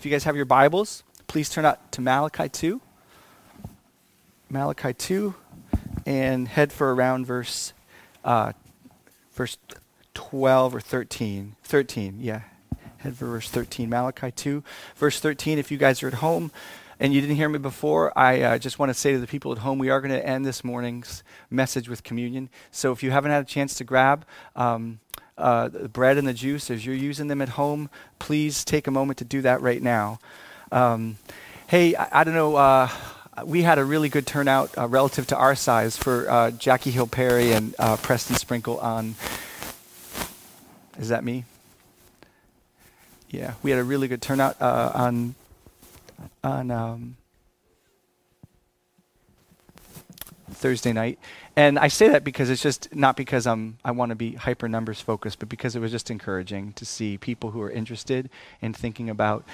If you guys have your Bibles, please turn out to Malachi 2. Malachi 2 and head for around verse uh, verse 12 or 13. 13, yeah. Head for verse 13. Malachi 2, verse 13. If you guys are at home and you didn't hear me before, I uh, just want to say to the people at home, we are going to end this morning's message with communion. So if you haven't had a chance to grab um, uh, bread and the juice as you're using them at home, please take a moment to do that right now. Um, hey, I, I, don't know. Uh, we had a really good turnout uh, relative to our size for uh, Jackie Hill Perry and uh, Preston Sprinkle on. Is that me? Yeah, we had a really good turnout uh, on on um, Thursday night. And I say that because it's just not because I'm I want to be hyper numbers focused, but because it was just encouraging to see people who are interested in thinking about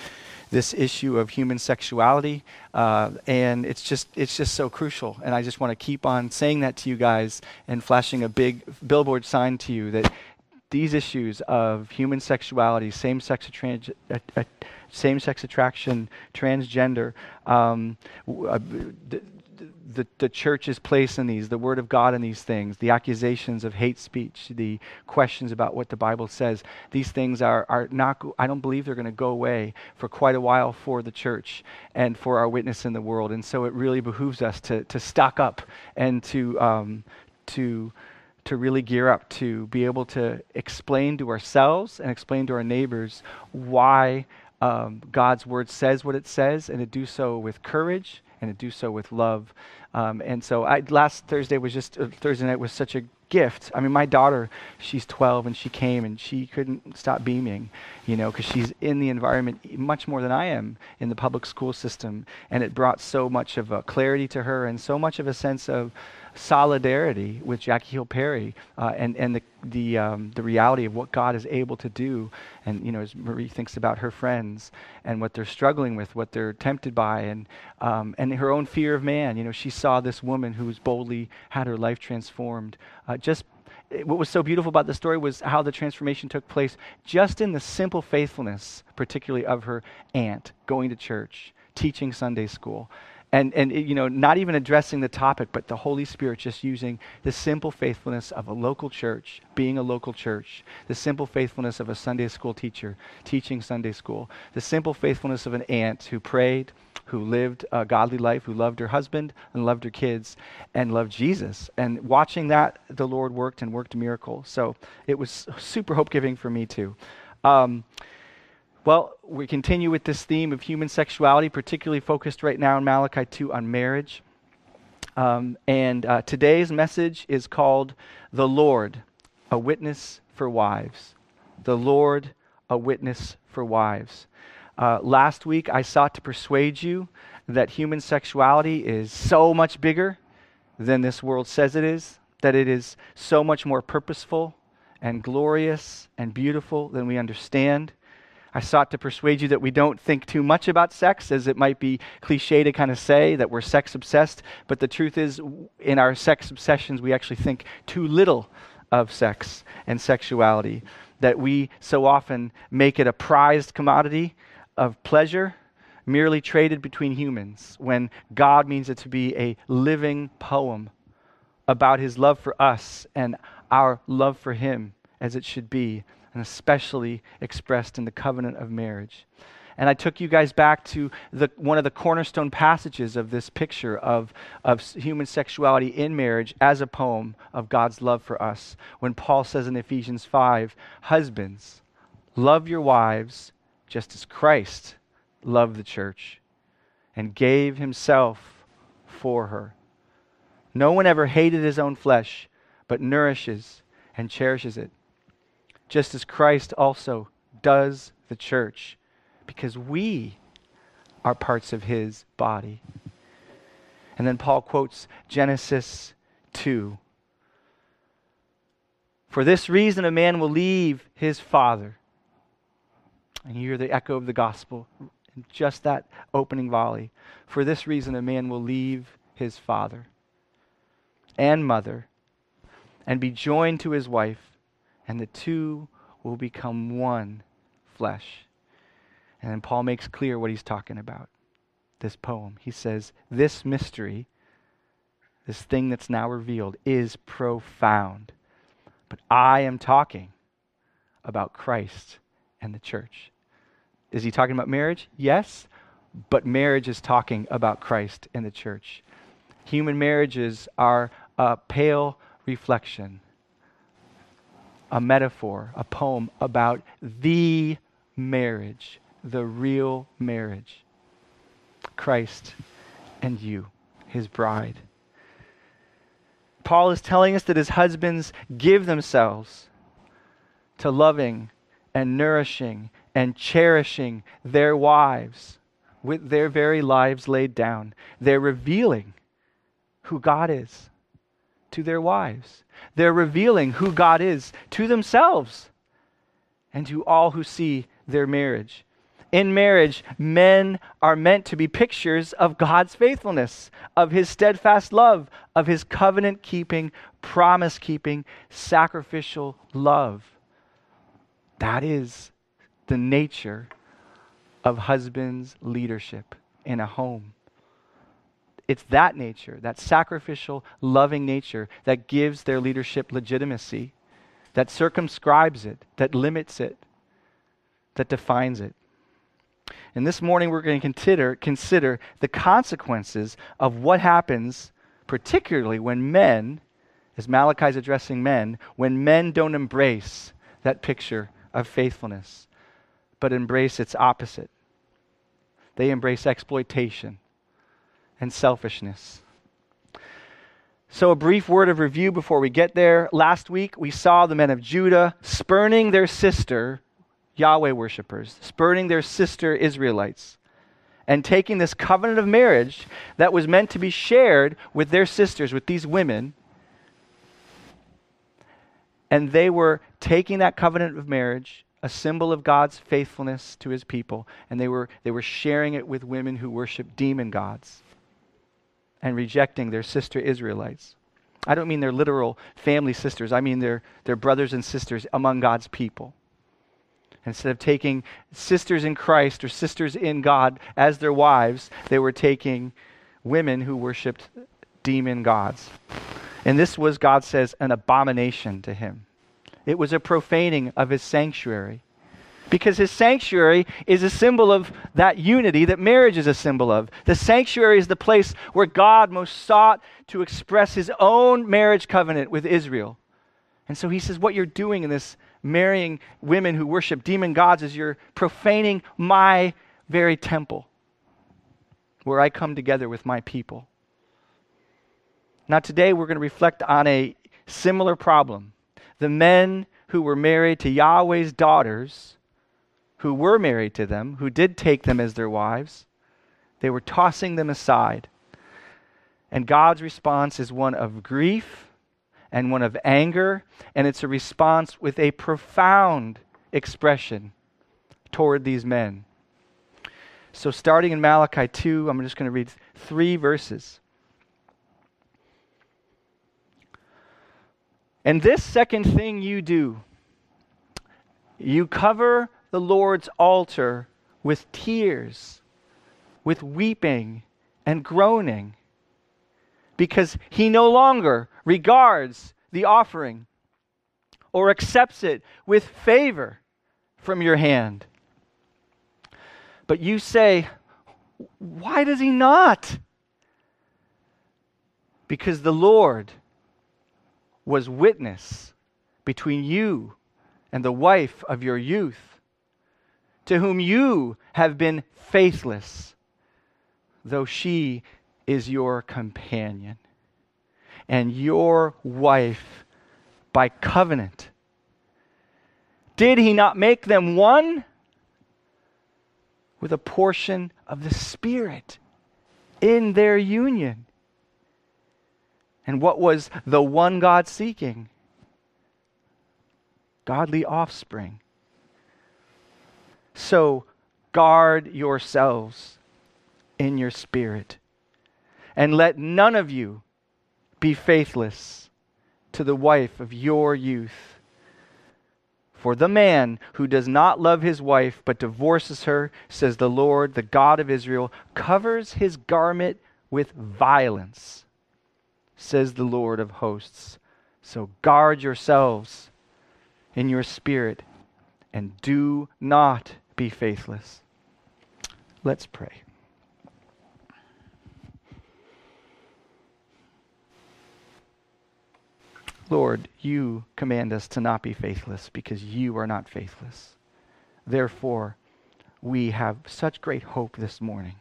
this issue of human sexuality, uh, and it's just it's just so crucial. And I just want to keep on saying that to you guys and flashing a big billboard sign to you that these issues of human sexuality, same-sex, trans, uh, uh, same-sex attraction, transgender, um, uh, the, the church's place in these, the word of God in these things, the accusations of hate speech, the questions about what the Bible says, these things are, are not, I don't believe they're going to go away for quite a while for the church and for our witness in the world. And so it really behooves us to, to stock up and to, um, to, to really gear up to be able to explain to ourselves and explain to our neighbors why um, God's word says what it says and to do so with courage and to do so with love. Um, and so I, last Thursday was just uh, Thursday night was such a gift. I mean, my daughter, she's 12 and she came and she couldn't stop beaming, you know, because she's in the environment much more than I am in the public school system. And it brought so much of a clarity to her and so much of a sense of solidarity with Jackie Hill Perry uh, and, and the, the, um, the reality of what God is able to do. And, you know, as Marie thinks about her friends and what they're struggling with, what they're tempted by, and, um, and her own fear of man. You know, she saw this woman who's boldly had her life transformed uh, just what was so beautiful about the story was how the transformation took place just in the simple faithfulness, particularly of her aunt going to church, teaching Sunday school and, and you know, not even addressing the topic, but the Holy Spirit just using the simple faithfulness of a local church, being a local church, the simple faithfulness of a Sunday school teacher teaching Sunday school, the simple faithfulness of an aunt who prayed, who lived a godly life, who loved her husband and loved her kids and loved Jesus. And watching that, the Lord worked and worked a miracle. So it was super hope giving for me too. Um, well, we continue with this theme of human sexuality, particularly focused right now in Malachi 2 on marriage. Um, and uh, today's message is called The Lord, a Witness for Wives. The Lord, a Witness for Wives. Uh, last week, I sought to persuade you that human sexuality is so much bigger than this world says it is, that it is so much more purposeful and glorious and beautiful than we understand. I sought to persuade you that we don't think too much about sex, as it might be cliche to kind of say that we're sex obsessed. But the truth is, in our sex obsessions, we actually think too little of sex and sexuality. That we so often make it a prized commodity of pleasure, merely traded between humans, when God means it to be a living poem about his love for us and our love for him as it should be and especially expressed in the covenant of marriage. And I took you guys back to the, one of the cornerstone passages of this picture of, of human sexuality in marriage as a poem of God's love for us. When Paul says in Ephesians 5 Husbands, love your wives just as Christ loved the church and gave himself for her. No one ever hated his own flesh, but nourishes and cherishes it just as Christ also does the church, because we are parts of his body. And then Paul quotes Genesis 2. For this reason, a man will leave his father. And you hear the echo of the gospel in just that opening volley. For this reason, a man will leave his father and mother and be joined to his wife and the two will become one flesh. And then Paul makes clear what he's talking about. This poem. He says, This mystery, this thing that's now revealed, is profound. But I am talking about Christ and the church. Is he talking about marriage? Yes, but marriage is talking about Christ and the church. Human marriages are a pale reflection, a metaphor, a poem about the marriage, the real marriage. Christ and you, his bride. Paul is telling us that his husbands give themselves to loving and nourishing and cherishing their wives with their very lives laid down. They're revealing who God is to their wives. They're revealing who God is to themselves and to all who see their marriage. In marriage, men are meant to be pictures of God's faithfulness, of his steadfast love, of his covenant keeping, promise keeping, sacrificial love. That is the nature of husband's leadership in a home. It's that nature, that sacrificial, loving nature, that gives their leadership legitimacy, that circumscribes it, that limits it, that defines it. And this morning we're going to consider, consider the consequences of what happens, particularly when men, as Malachi is addressing men, when men don't embrace that picture of faithfulness, but embrace its opposite. They embrace exploitation and selfishness. So, a brief word of review before we get there. Last week, we saw the men of Judah spurning their sister, Yahweh worshippers, spurning their sister Israelites, and taking this covenant of marriage that was meant to be shared with their sisters, with these women. And they were taking that covenant of marriage a symbol of God's faithfulness to his people, and they were, they were sharing it with women who worship demon gods and rejecting their sister Israelites. I don't mean their literal family sisters, I mean their, their brothers and sisters among God's people. Instead of taking sisters in Christ or sisters in God as their wives, they were taking women who worshiped demon gods. And this was, God says, an abomination to him. It was a profaning of his sanctuary. Because his sanctuary is a symbol of that unity that marriage is a symbol of. The sanctuary is the place where God most sought to express his own marriage covenant with Israel. And so he says, What you're doing in this marrying women who worship demon gods is you're profaning my very temple where I come together with my people. Now, today we're going to reflect on a similar problem the men who were married to Yahweh's daughters, who were married to them, who did take them as their wives, they were tossing them aside. And God's response is one of grief and one of anger, and it's a response with a profound expression toward these men. So, starting in Malachi 2, I'm just going to read three verses. And this second thing you do, you cover the Lord's altar with tears, with weeping and groaning, because he no longer regards the offering or accepts it with favor from your hand. But you say, Why does he not? Because the Lord was witness between you and the wife of your youth, to whom you have been faithless, though she is your companion and your wife by covenant. Did he not make them one with a portion of the Spirit in their union? And what was the one God seeking? Godly offspring. So guard yourselves in your spirit, and let none of you be faithless to the wife of your youth. For the man who does not love his wife but divorces her, says the Lord, the God of Israel, covers his garment with violence, says the Lord of hosts. So guard yourselves in your spirit and do not be faithless. Let's pray. Lord, you command us to not be faithless because you are not faithless. Therefore, we have such great hope this morning.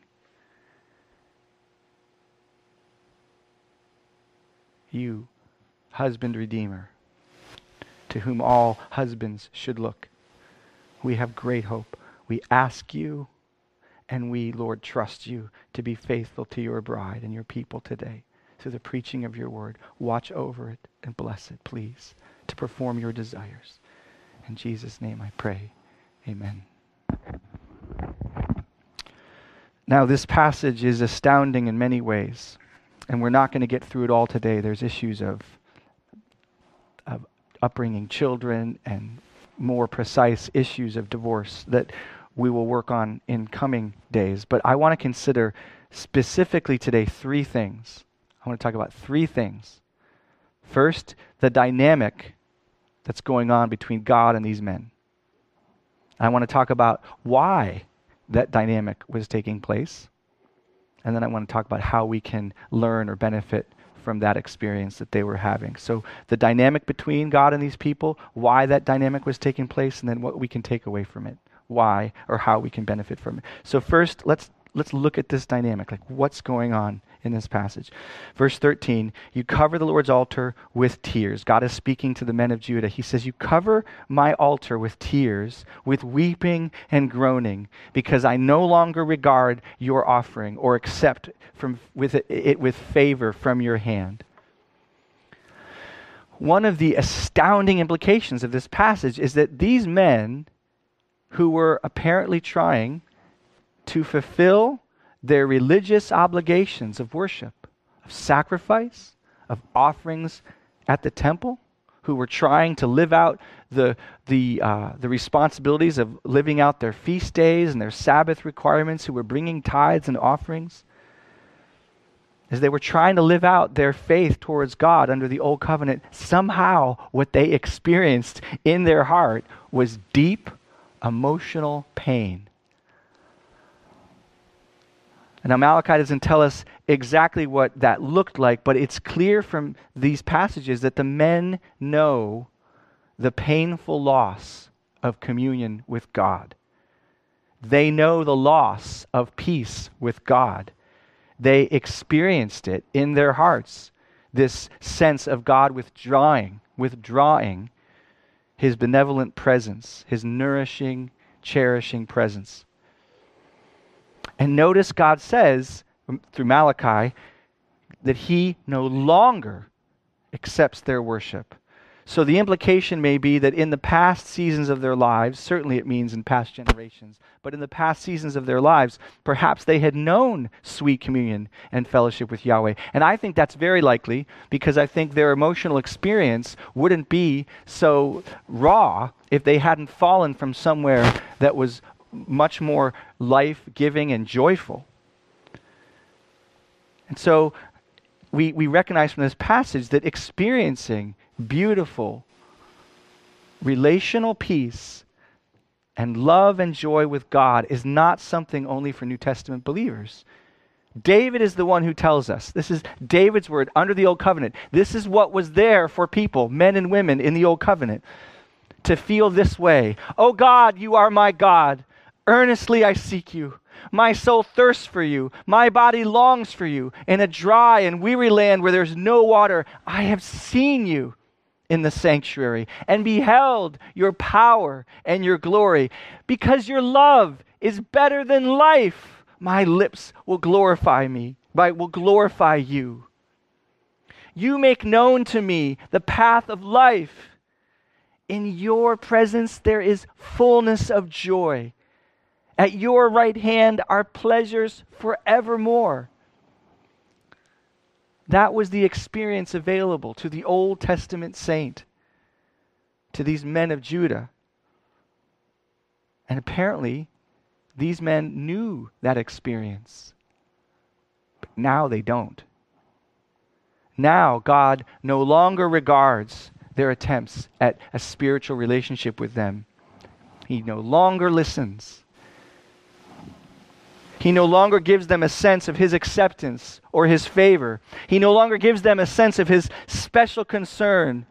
You, husband redeemer, to whom all husbands should look, we have great hope. We ask you and we, Lord, trust you to be faithful to your bride and your people today through the preaching of your word. Watch over it and bless it, please, to perform your desires. In Jesus' name I pray. Amen. Now, this passage is astounding in many ways, and we're not going to get through it all today. There's issues of, of upbringing children and more precise issues of divorce that we will work on in coming days. But I want to consider specifically today three things I want to talk about three things. First, the dynamic that's going on between God and these men. I want to talk about why that dynamic was taking place. And then I want to talk about how we can learn or benefit from that experience that they were having. So, the dynamic between God and these people, why that dynamic was taking place, and then what we can take away from it, why or how we can benefit from it. So, first, let's let's look at this dynamic, like what's going on in this passage. Verse 13, you cover the Lord's altar with tears. God is speaking to the men of Judah. He says, You cover my altar with tears, with weeping and groaning, because I no longer regard your offering or accept from, with it, it with favor from your hand. One of the astounding implications of this passage is that these men who were apparently trying to fulfill their religious obligations of worship, of sacrifice, of offerings at the temple, who were trying to live out the, the, uh, the responsibilities of living out their feast days and their Sabbath requirements, who were bringing tithes and offerings, as they were trying to live out their faith towards God under the old covenant, somehow what they experienced in their heart was deep emotional pain now Malachi doesn't tell us exactly what that looked like, but it's clear from these passages that the men know the painful loss of communion with God. They know the loss of peace with God. They experienced it in their hearts, this sense of God withdrawing, withdrawing his benevolent presence, his nourishing, cherishing presence. And notice God says um, through Malachi that he no longer accepts their worship. So the implication may be that in the past seasons of their lives, certainly it means in past generations, but in the past seasons of their lives, perhaps they had known sweet communion and fellowship with Yahweh. And I think that's very likely because I think their emotional experience wouldn't be so raw if they hadn't fallen from somewhere that was much more life giving and joyful. And so we, we recognize from this passage that experiencing beautiful relational peace and love and joy with God is not something only for New Testament believers. David is the one who tells us. This is David's word under the Old Covenant. This is what was there for people, men and women in the Old Covenant, to feel this way. Oh God, you are my God. Earnestly I seek you. My soul thirsts for you. My body longs for you. In a dry and weary land where there's no water, I have seen you in the sanctuary and beheld your power and your glory. Because your love is better than life, my lips will glorify me, will glorify you. You make known to me the path of life. In your presence there is fullness of joy at your right hand are pleasures forevermore. That was the experience available to the Old Testament saint, to these men of Judah. And apparently, these men knew that experience. But now they don't. Now, God no longer regards their attempts at a spiritual relationship with them. He no longer listens. He no longer gives them a sense of his acceptance or his favor. He no longer gives them a sense of his special concern,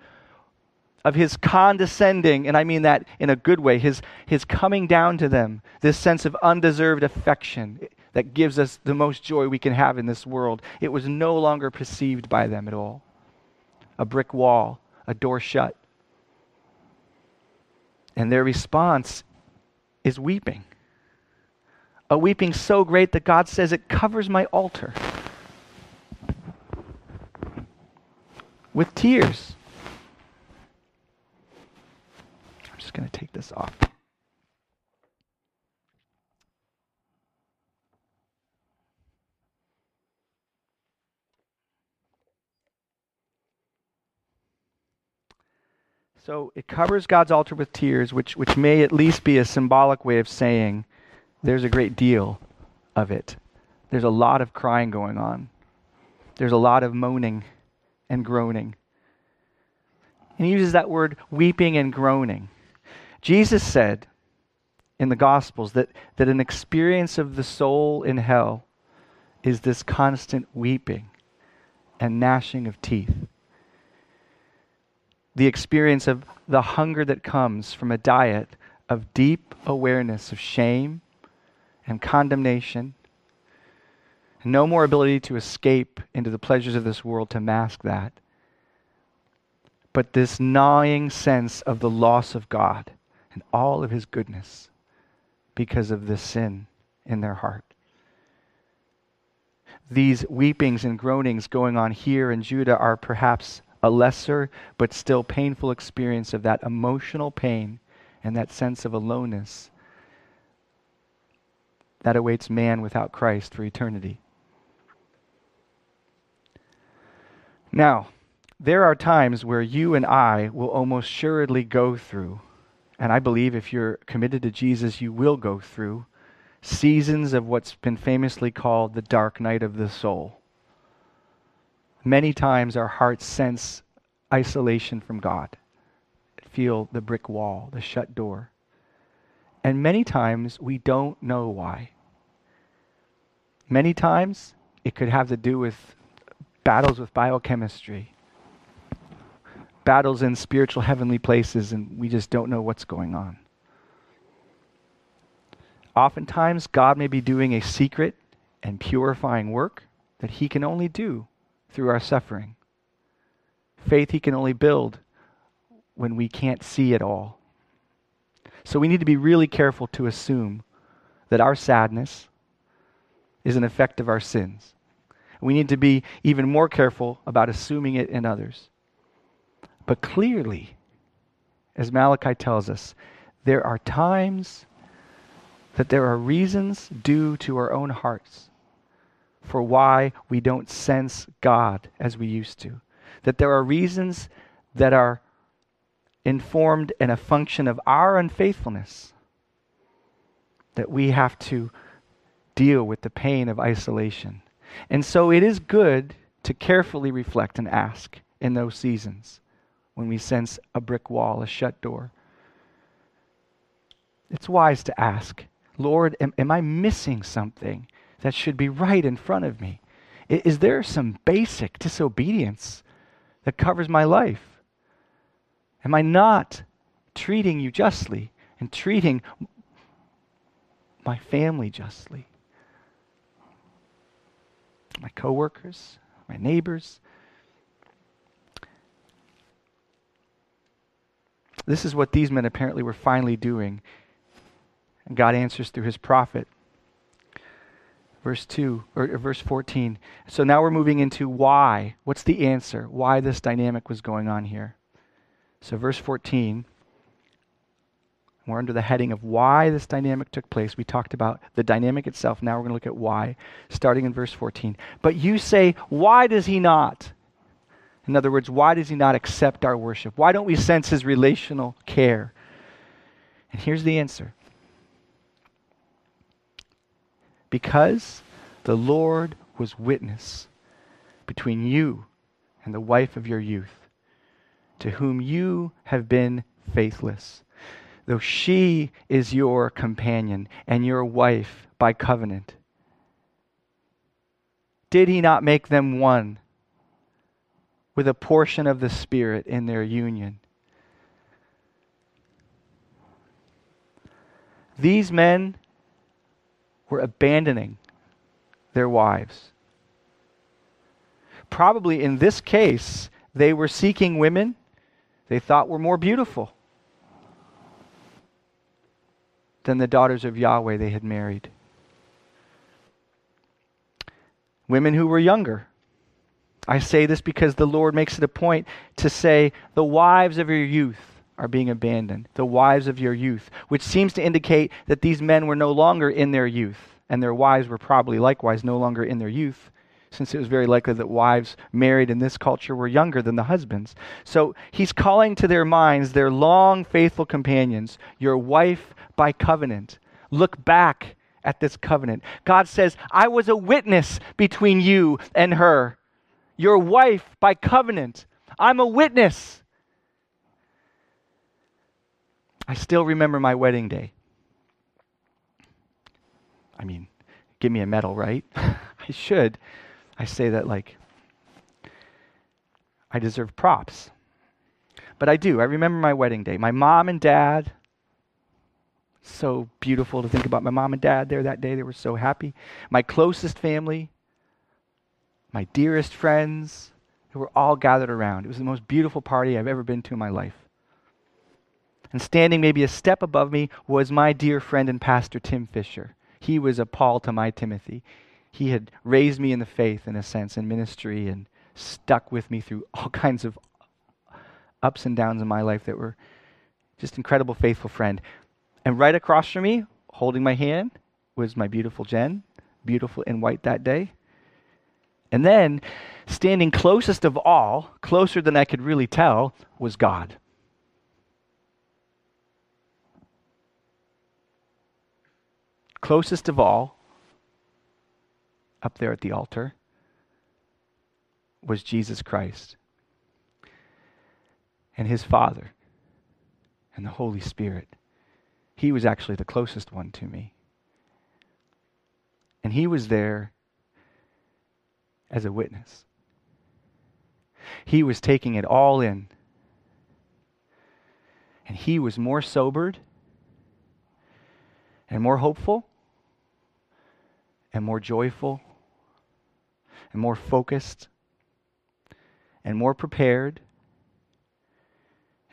of his condescending, and I mean that in a good way, his, his coming down to them, this sense of undeserved affection that gives us the most joy we can have in this world. It was no longer perceived by them at all. A brick wall, a door shut. And their response is weeping. A weeping so great that God says it covers my altar with tears. I'm just going to take this off. So it covers God's altar with tears, which, which may at least be a symbolic way of saying there's a great deal of it. There's a lot of crying going on, there's a lot of moaning and groaning. And he uses that word weeping and groaning. Jesus said in the Gospels that, that an experience of the soul in hell is this constant weeping and gnashing of teeth the experience of the hunger that comes from a diet of deep awareness of shame and condemnation. And no more ability to escape into the pleasures of this world to mask that. But this gnawing sense of the loss of God and all of his goodness because of the sin in their heart. These weepings and groanings going on here in Judah are perhaps a lesser but still painful experience of that emotional pain and that sense of aloneness that awaits man without Christ for eternity. Now, there are times where you and I will almost assuredly go through, and I believe if you're committed to Jesus, you will go through seasons of what's been famously called the dark night of the soul. Many times our hearts sense isolation from God, feel the brick wall, the shut door. And many times we don't know why. Many times it could have to do with battles with biochemistry, battles in spiritual heavenly places, and we just don't know what's going on. Oftentimes, God may be doing a secret and purifying work that He can only do through our suffering. Faith He can only build when we can't see it all. So we need to be really careful to assume that our sadness is an effect of our sins. We need to be even more careful about assuming it in others. But clearly, as Malachi tells us, there are times that there are reasons due to our own hearts for why we don't sense God as we used to that there are reasons that are informed in a function of our unfaithfulness that we have to deal with the pain of isolation. And so it is good to carefully reflect and ask in those seasons when we sense a brick wall, a shut door. It's wise to ask, Lord, am, am I missing something that should be right in front of me? Is there some basic disobedience that covers my life? Am I not treating you justly and treating my family justly? My coworkers, my neighbors? This is what these men apparently were finally doing. And God answers through his prophet verse 2 or, verse 14. So now we're moving into why. What's the answer? Why this dynamic was going on here. So verse 14 we're under the heading of why this dynamic took place. We talked about the dynamic itself. Now we're going to look at why, starting in verse 14. But you say, why does he not? In other words, why does he not accept our worship? Why don't we sense his relational care? And here's the answer because the Lord was witness between you and the wife of your youth, to whom you have been faithless, though she is your companion and your wife by covenant. Did he not make them one with a portion of the Spirit in their union? These men were abandoning their wives. Probably in this case, they were seeking women they thought were more beautiful than the daughters of Yahweh they had married. Women who were younger. I say this because the Lord makes it a point to say, the wives of your youth are being abandoned, the wives of your youth, which seems to indicate that these men were no longer in their youth, and their wives were probably likewise no longer in their youth, since it was very likely that wives married in this culture were younger than the husbands. So he's calling to their minds their long faithful companions, your wife by covenant. Look back at this covenant. God says, I was a witness between you and her, your wife by covenant. I'm a witness. I still remember my wedding day. I mean, give me a medal, right? I should. I say that like I deserve props. But I do. I remember my wedding day. My mom and dad, so beautiful to think about my mom and dad there that day. They were so happy. My closest family, my dearest friends, who were all gathered around. It was the most beautiful party I've ever been to in my life. And standing maybe a step above me was my dear friend and pastor, Tim Fisher. He was a Paul to my Timothy. He had raised me in the faith, in a sense, in ministry, and stuck with me through all kinds of ups and downs in my life that were just incredible, faithful friend. And right across from me, holding my hand, was my beautiful Jen, beautiful in white that day. And then, standing closest of all, closer than I could really tell, was God. Closest of all, up there at the altar, was Jesus Christ and his Father and the Holy Spirit. He was actually the closest one to me. And he was there as a witness. He was taking it all in. And he was more sobered and more hopeful and more joyful and more focused and more prepared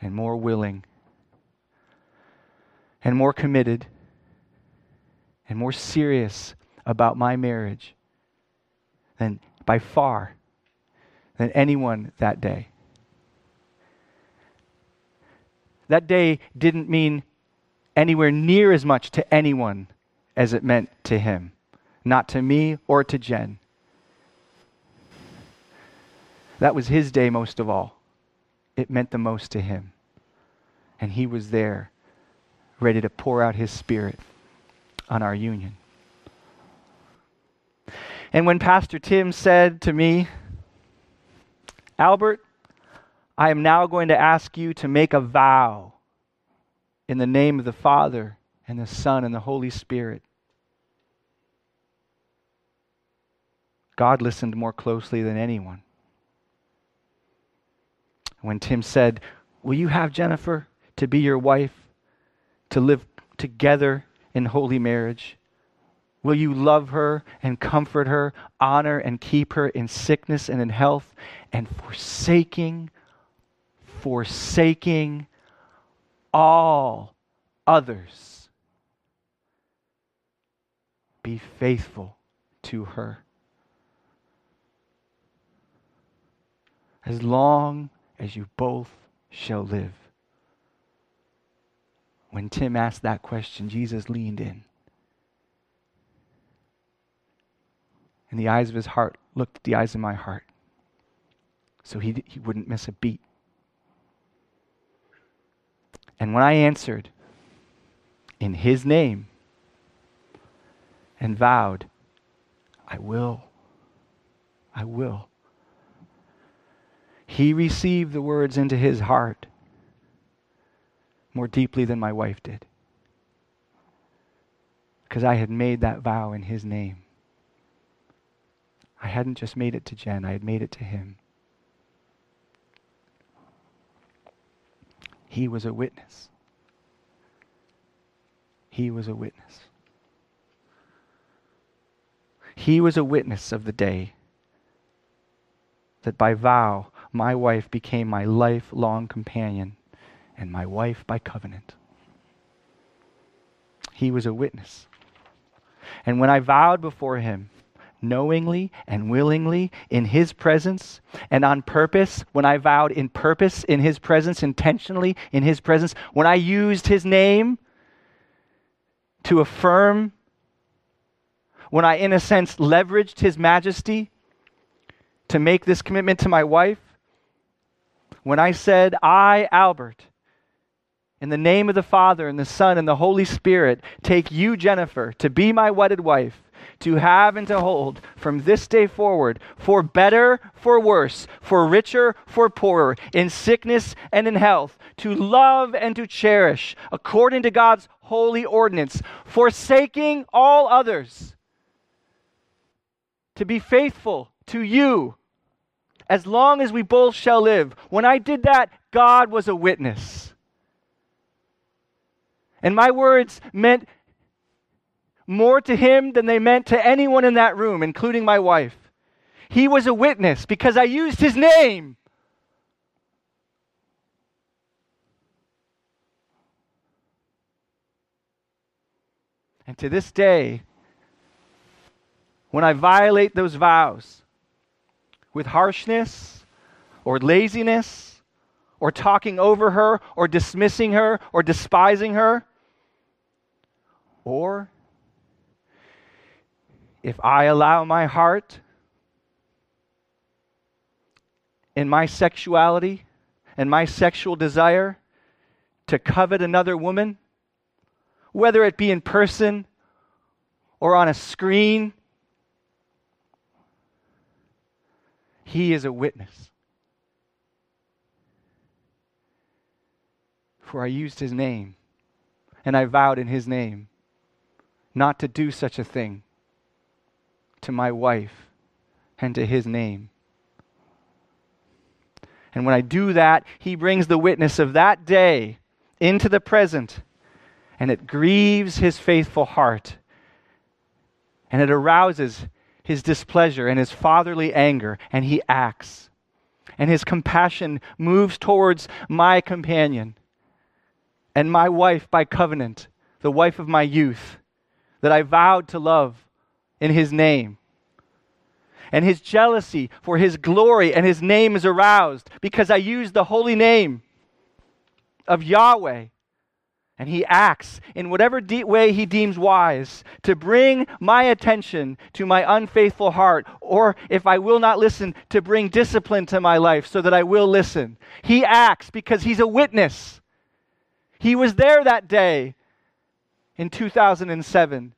and more willing and more committed and more serious about my marriage than by far than anyone that day. That day didn't mean anywhere near as much to anyone as it meant to him, not to me or to Jen. That was his day most of all. It meant the most to him. And he was there, ready to pour out his spirit on our union. And when Pastor Tim said to me, Albert, I am now going to ask you to make a vow in the name of the Father and the Son and the Holy Spirit. God listened more closely than anyone when Tim said, Will you have Jennifer to be your wife, to live together in holy marriage? Will you love her and comfort her, honor and keep her in sickness and in health, and forsaking, forsaking all others? Be faithful to her. As long as you both shall live. When Tim asked that question, Jesus leaned in. And the eyes of his heart looked at the eyes of my heart. So he, he wouldn't miss a beat. And when I answered in his name and vowed I will. I will. He received the words into his heart more deeply than my wife did. Because I had made that vow in his name. I hadn't just made it to Jen, I had made it to him. He was a witness. He was a witness. He was a witness of the day that by vow my wife became my lifelong companion and my wife by covenant. He was a witness. And when I vowed before him, knowingly and willingly in his presence and on purpose, when I vowed in purpose in his presence, intentionally in his presence, when I used his name to affirm, when I, in a sense, leveraged his majesty to make this commitment to my wife, when I said, I, Albert, in the name of the Father and the Son and the Holy Spirit, take you, Jennifer, to be my wedded wife, to have and to hold from this day forward, for better, for worse, for richer, for poorer, in sickness and in health, to love and to cherish, according to God's holy ordinance, forsaking all others, to be faithful to you as long as we both shall live. When I did that, God was a witness. And my words meant more to him than they meant to anyone in that room, including my wife. He was a witness because I used his name. And to this day, when I violate those vows with harshness or laziness or talking over her or dismissing her or despising her, or if I allow my heart and my sexuality and my sexual desire to covet another woman, whether it be in person or on a screen, he is a witness. For I used his name and I vowed in his name not to do such a thing to my wife and to his name. And when I do that, he brings the witness of that day into the present, and it grieves his faithful heart, and it arouses his displeasure and his fatherly anger, and he acts. And his compassion moves towards my companion and my wife by covenant, the wife of my youth that I vowed to love in his name. And his jealousy for his glory and his name is aroused because I use the holy name of Yahweh. And he acts in whatever de- way he deems wise to bring my attention to my unfaithful heart, or if I will not listen, to bring discipline to my life so that I will listen. He acts because he's a witness. He was there that day in 2007.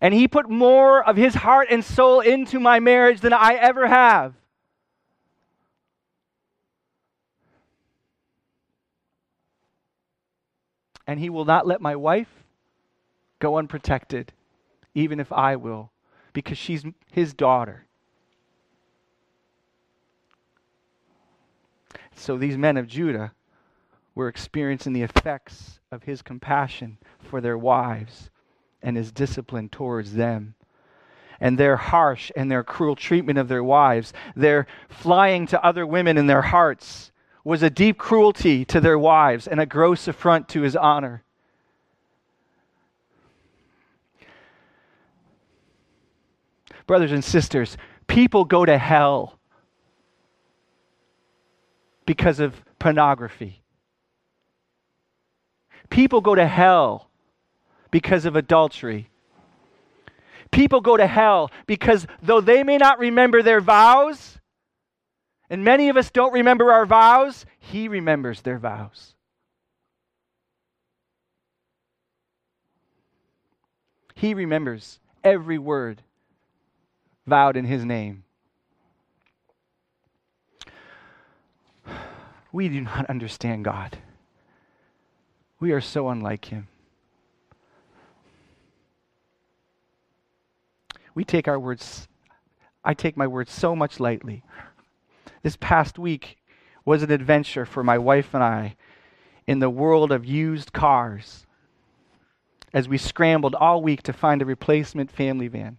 And he put more of his heart and soul into my marriage than I ever have. And he will not let my wife go unprotected, even if I will, because she's his daughter. So these men of Judah were experiencing the effects of his compassion for their wives and his discipline towards them. And their harsh and their cruel treatment of their wives, their flying to other women in their hearts, was a deep cruelty to their wives and a gross affront to his honor. Brothers and sisters, people go to hell because of pornography. People go to hell because of adultery. People go to hell because though they may not remember their vows, and many of us don't remember our vows, He remembers their vows. He remembers every word vowed in His name. We do not understand God. We are so unlike Him. We take our words, I take my words so much lightly. This past week was an adventure for my wife and I in the world of used cars as we scrambled all week to find a replacement family van.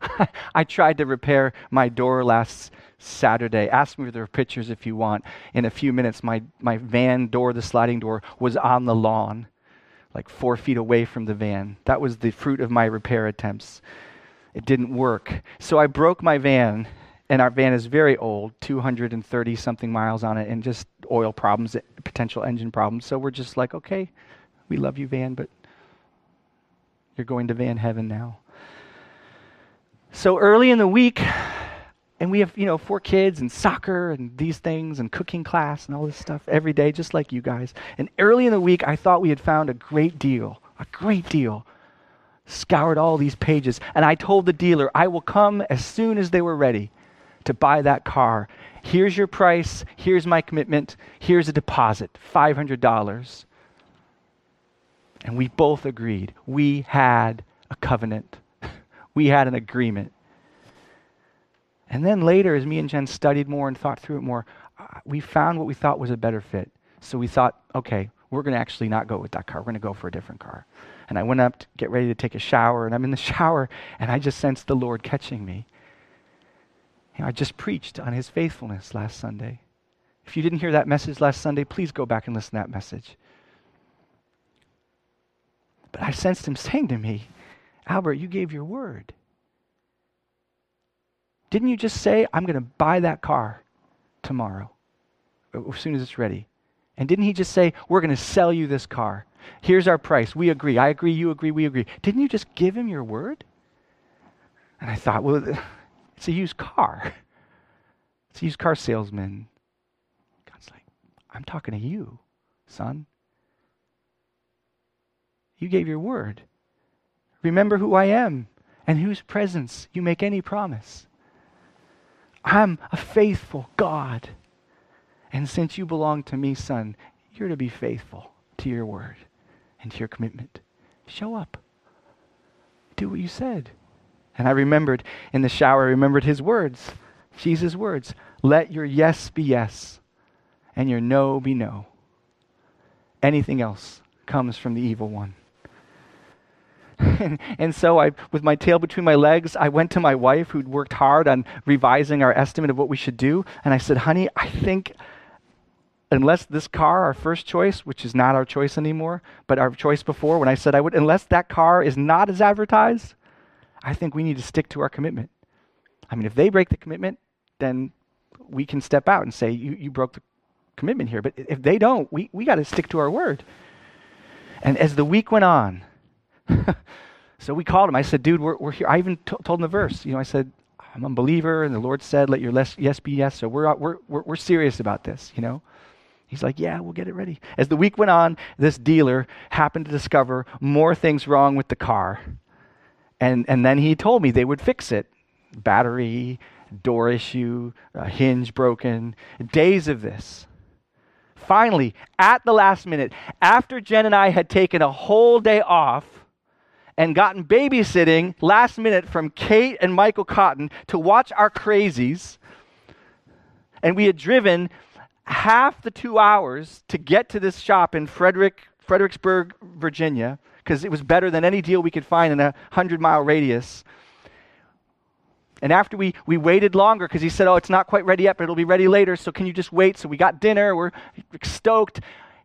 I tried to repair my door last Saturday. Ask me there are pictures if you want. In a few minutes, my, my van door, the sliding door, was on the lawn, like four feet away from the van. That was the fruit of my repair attempts. It didn't work. So I broke my van, and our van is very old 230 something miles on it, and just oil problems, potential engine problems. So we're just like, okay, we love you, van, but you're going to van heaven now. So early in the week, and we have, you know, four kids and soccer and these things and cooking class and all this stuff every day, just like you guys. And early in the week, I thought we had found a great deal, a great deal. Scoured all these pages, and I told the dealer, I will come as soon as they were ready to buy that car. Here's your price. Here's my commitment. Here's a deposit $500. And we both agreed. We had a covenant, we had an agreement. And then later, as me and Jen studied more and thought through it more, uh, we found what we thought was a better fit. So we thought, okay, we're going to actually not go with that car. We're going to go for a different car. And I went up to get ready to take a shower, and I'm in the shower, and I just sensed the Lord catching me. You know, I just preached on his faithfulness last Sunday. If you didn't hear that message last Sunday, please go back and listen to that message. But I sensed him saying to me, Albert, you gave your word. Didn't you just say, I'm going to buy that car tomorrow uh, as soon as it's ready? And didn't he just say, We're going to sell you this car? Here's our price. We agree. I agree. You agree. We agree. Didn't you just give him your word? And I thought, Well, it's a used car. It's a used car salesman. God's like, I'm talking to you, son. You gave your word. Remember who I am and whose presence you make any promise. I'm a faithful God. And since you belong to me, son, you're to be faithful to your word and to your commitment. Show up. Do what you said. And I remembered in the shower, I remembered his words, Jesus' words. Let your yes be yes and your no be no. Anything else comes from the evil one. And, and so I, with my tail between my legs, I went to my wife who'd worked hard on revising our estimate of what we should do. And I said, honey, I think unless this car, our first choice, which is not our choice anymore, but our choice before, when I said I would, unless that car is not as advertised, I think we need to stick to our commitment. I mean, if they break the commitment, then we can step out and say, you, you broke the commitment here. But if they don't, we, we got to stick to our word. And as the week went on, so we called him. I said, dude, we're, we're here. I even t- told him the verse. You know, I said, I'm a believer, and the Lord said, let your yes be yes. So we're, uh, we're, we're, we're serious about this, you know. He's like, yeah, we'll get it ready. As the week went on, this dealer happened to discover more things wrong with the car. And, and then he told me they would fix it battery, door issue, hinge broken, days of this. Finally, at the last minute, after Jen and I had taken a whole day off, and gotten babysitting last minute from Kate and Michael Cotton to watch our crazies. And we had driven half the two hours to get to this shop in Frederick, Fredericksburg, Virginia, because it was better than any deal we could find in a 100 mile radius. And after we, we waited longer, because he said, Oh, it's not quite ready yet, but it'll be ready later, so can you just wait? So we got dinner, we're stoked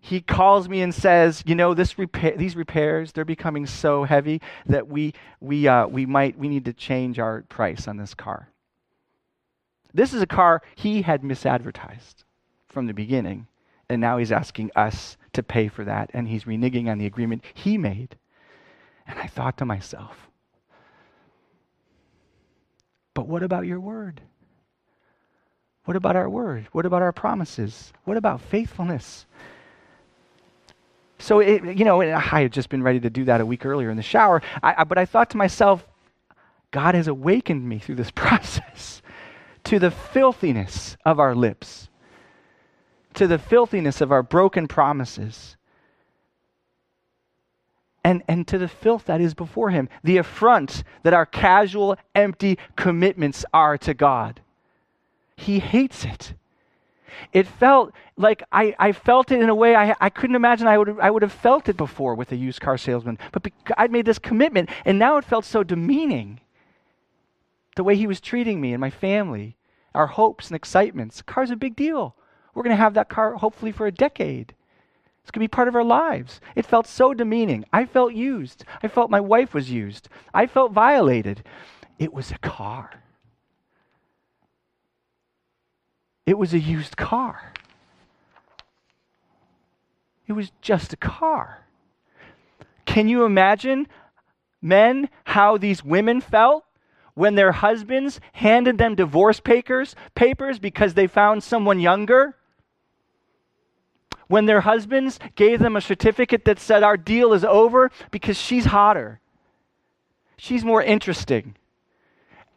he calls me and says, "You know, this these repairs, they're becoming so heavy that we we uh, we might we need to change our price on this car." This is a car he had misadvertised from the beginning, and now he's asking us to pay for that, and he's reneging on the agreement he made. And I thought to myself, "But what about your word?" What about our word? What about our promises? What about faithfulness? So, it, you know, I had just been ready to do that a week earlier in the shower. I, I, but I thought to myself, God has awakened me through this process to the filthiness of our lips, to the filthiness of our broken promises, and, and to the filth that is before Him, the affront that our casual, empty commitments are to God. He hates it. It felt like I, I felt it in a way I, I couldn't imagine I would, I would have felt it before with a used car salesman. But I'd made this commitment, and now it felt so demeaning. The way he was treating me and my family, our hopes and excitements. car's a big deal. We're going to have that car hopefully for a decade. It's going to be part of our lives. It felt so demeaning. I felt used. I felt my wife was used. I felt violated. It was a car. It was a used car. It was just a car. Can you imagine, men, how these women felt when their husbands handed them divorce papers, papers because they found someone younger? When their husbands gave them a certificate that said, Our deal is over because she's hotter, she's more interesting.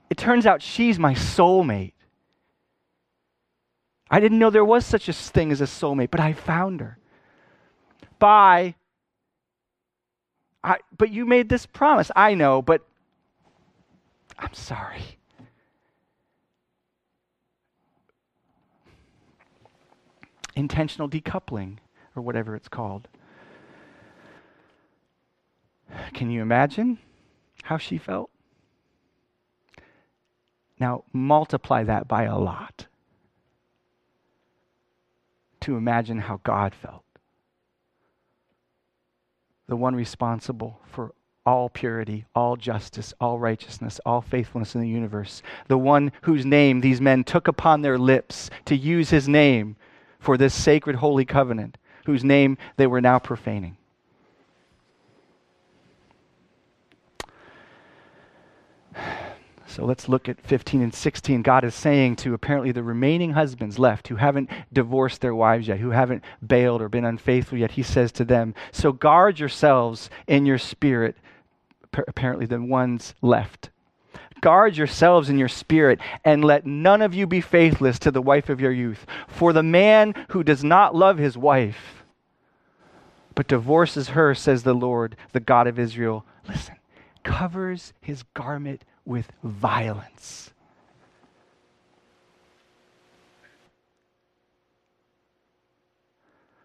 It turns out she's my soulmate. I didn't know there was such a thing as a soulmate, but I found her. By, I, but you made this promise. I know, but I'm sorry. Intentional decoupling, or whatever it's called. Can you imagine how she felt? Now, multiply that by a lot to imagine how God felt. The one responsible for all purity, all justice, all righteousness, all faithfulness in the universe. The one whose name these men took upon their lips to use his name for this sacred holy covenant, whose name they were now profaning. So let's look at 15 and 16. God is saying to apparently the remaining husbands left who haven't divorced their wives yet, who haven't bailed or been unfaithful yet, he says to them, So guard yourselves in your spirit, apparently the ones left. Guard yourselves in your spirit, and let none of you be faithless to the wife of your youth. For the man who does not love his wife, but divorces her, says the Lord, the God of Israel, listen, covers his garment with violence.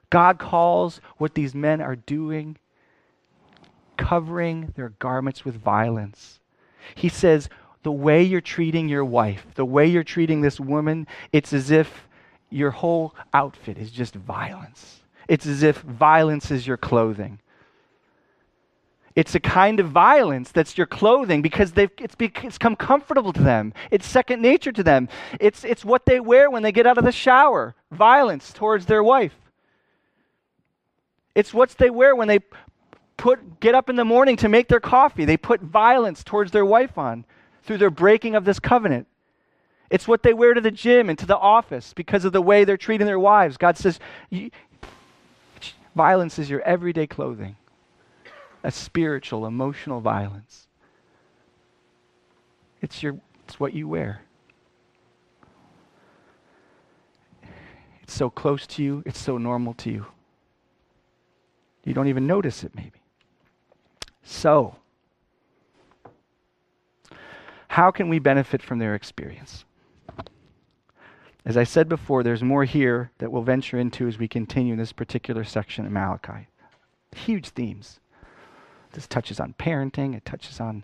God calls what these men are doing covering their garments with violence. He says, the way you're treating your wife, the way you're treating this woman, it's as if your whole outfit is just violence. It's as if violence is your clothing. It's a kind of violence that's your clothing because they've, it's, become comfortable to them. It's second nature to them. It's, it's what they wear when they get out of the shower violence towards their wife. It's what they wear when they put, get up in the morning to make their coffee. They put violence towards their wife on through their breaking of this covenant. It's what they wear to the gym and to the office because of the way they're treating their wives. God says, violence is your everyday clothing a spiritual, emotional violence. It's, your, it's what you wear. It's so close to you, it's so normal to you. You don't even notice it, maybe. So, how can we benefit from their experience? As I said before, there's more here that we'll venture into as we continue this particular section of Malachi. Huge themes. This touches on parenting, it touches on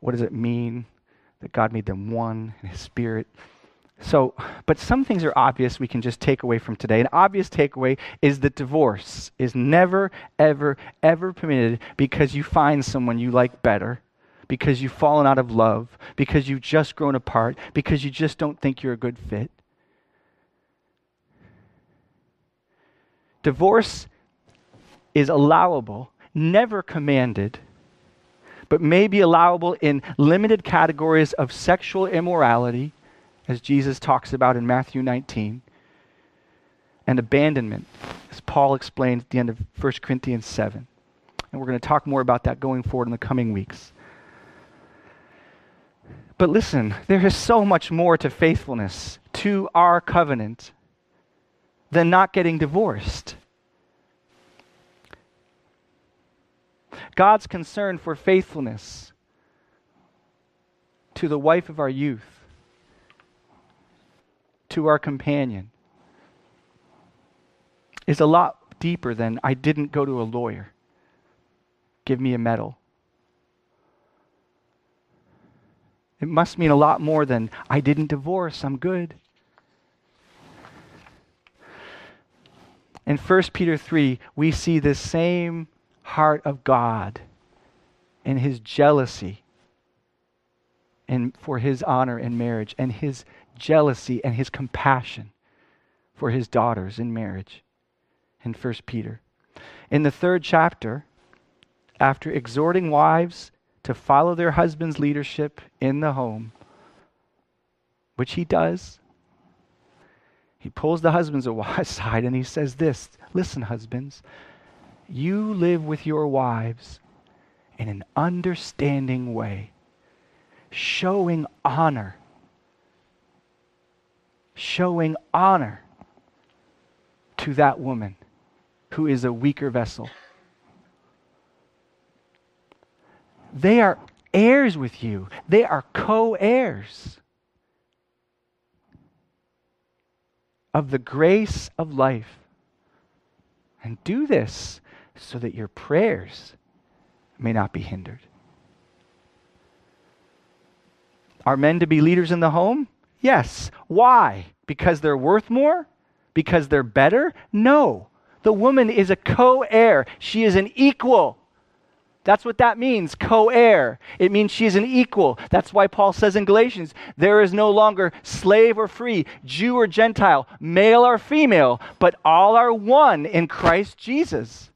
what does it mean that God made them one in His Spirit. So, but some things are obvious we can just take away from today. An obvious takeaway is that divorce is never, ever, ever permitted because you find someone you like better, because you've fallen out of love, because you've just grown apart, because you just don't think you're a good fit. Divorce is allowable never commanded, but may be allowable in limited categories of sexual immorality, as Jesus talks about in Matthew 19, and abandonment, as Paul explained at the end of 1 Corinthians 7. And we're going to talk more about that going forward in the coming weeks. But listen, there is so much more to faithfulness, to our covenant, than not getting divorced. God's concern for faithfulness to the wife of our youth, to our companion, is a lot deeper than I didn't go to a lawyer. Give me a medal. It must mean a lot more than I didn't divorce, I'm good. In 1 Peter 3, we see this same heart of God and his jealousy and for his honor in marriage and his jealousy and his compassion for his daughters in marriage in 1 Peter. In the third chapter, after exhorting wives to follow their husband's leadership in the home, which he does, he pulls the husbands aside and he says this Listen, husbands, you live with your wives in an understanding way, showing honor. Showing honor to that woman who is a weaker vessel. They are heirs with you, they are co heirs of the grace of life. And do this so that your prayers may not be hindered. Are men to be leaders in the home? Yes. Why? Because they're worth more? Because they're better? No. The woman is a co heir, she is an equal. That's what that means, co heir. It means she is an equal. That's why Paul says in Galatians, there is no longer slave or free, Jew or Gentile, male or female, but all are one in Christ Jesus.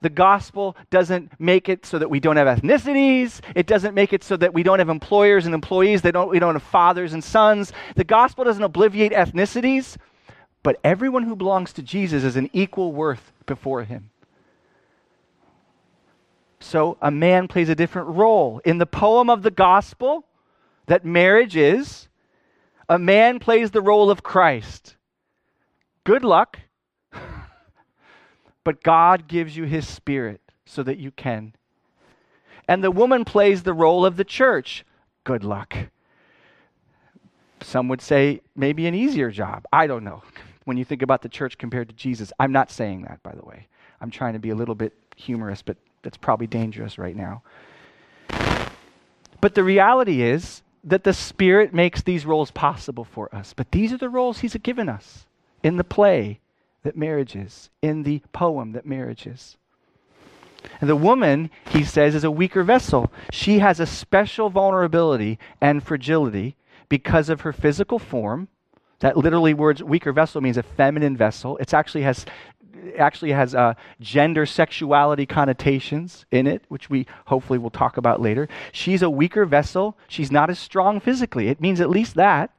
The gospel doesn't make it so that we don't have ethnicities. It doesn't make it so that we don't have employers and employees. They don't, we don't have fathers and sons. The gospel doesn't obliviate ethnicities, but everyone who belongs to Jesus is an equal worth before him. So a man plays a different role. In the poem of the gospel that marriage is, a man plays the role of Christ. Good luck, but God gives you his spirit so that you can. And the woman plays the role of the church. Good luck. Some would say maybe an easier job. I don't know. When you think about the church compared to Jesus, I'm not saying that, by the way. I'm trying to be a little bit humorous, but that's probably dangerous right now. But the reality is that the Spirit makes these roles possible for us. But these are the roles He's given us in the play that marriage is, in the poem that marriage is. And the woman, he says, is a weaker vessel. She has a special vulnerability and fragility because of her physical form. That literally words weaker vessel means a feminine vessel. It actually has actually has uh, gender sexuality connotations in it, which we hopefully will talk about later. She's a weaker vessel. She's not as strong physically. It means at least that.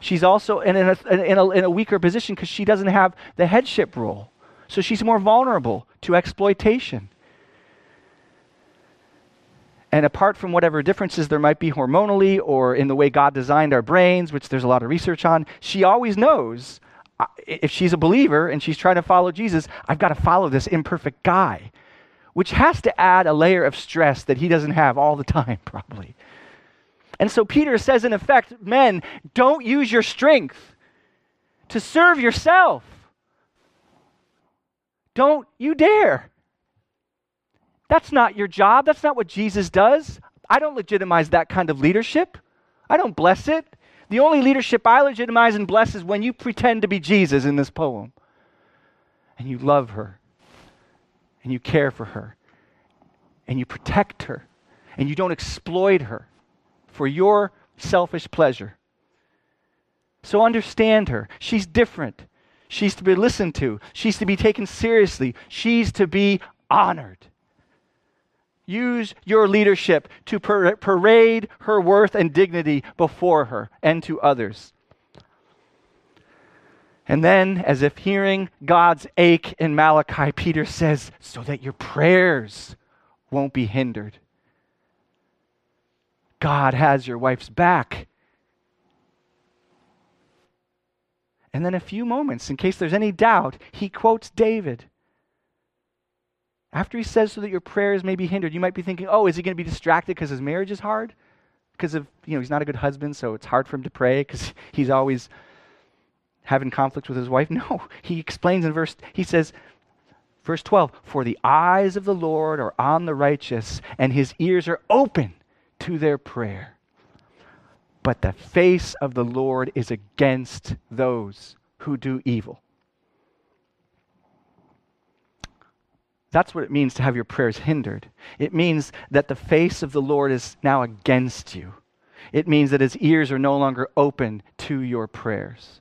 She's also in a, in a, in a weaker position because she doesn't have the headship role. So she's more vulnerable to exploitation. And apart from whatever differences there might be hormonally or in the way God designed our brains, which there's a lot of research on, she always knows if she's a believer and she's trying to follow Jesus, I've got to follow this imperfect guy, which has to add a layer of stress that he doesn't have all the time, probably. And so Peter says, in effect, men, don't use your strength to serve yourself. Don't you dare. That's not your job. That's not what Jesus does. I don't legitimize that kind of leadership. I don't bless it. The only leadership I legitimize and bless is when you pretend to be Jesus in this poem. And you love her. And you care for her. And you protect her. And you don't exploit her for your selfish pleasure. So understand her. She's different. She's to be listened to. She's to be taken seriously. She's to be honored. Use your leadership to par- parade her worth and dignity before her and to others. And then, as if hearing God's ache in Malachi, Peter says, so that your prayers won't be hindered. God has your wife's back. And then, a few moments, in case there's any doubt, he quotes David. After he says, so that your prayers may be hindered, you might be thinking, oh, is he going to be distracted because his marriage is hard? Because of, you know, he's not a good husband, so it's hard for him to pray because he's always having conflict with his wife? No. He explains in verse, he says, verse 12, For the eyes of the Lord are on the righteous, and his ears are open to their prayer. But the face of the Lord is against those who do evil. That's what it means to have your prayers hindered. It means that the face of the Lord is now against you. It means that his ears are no longer open to your prayers.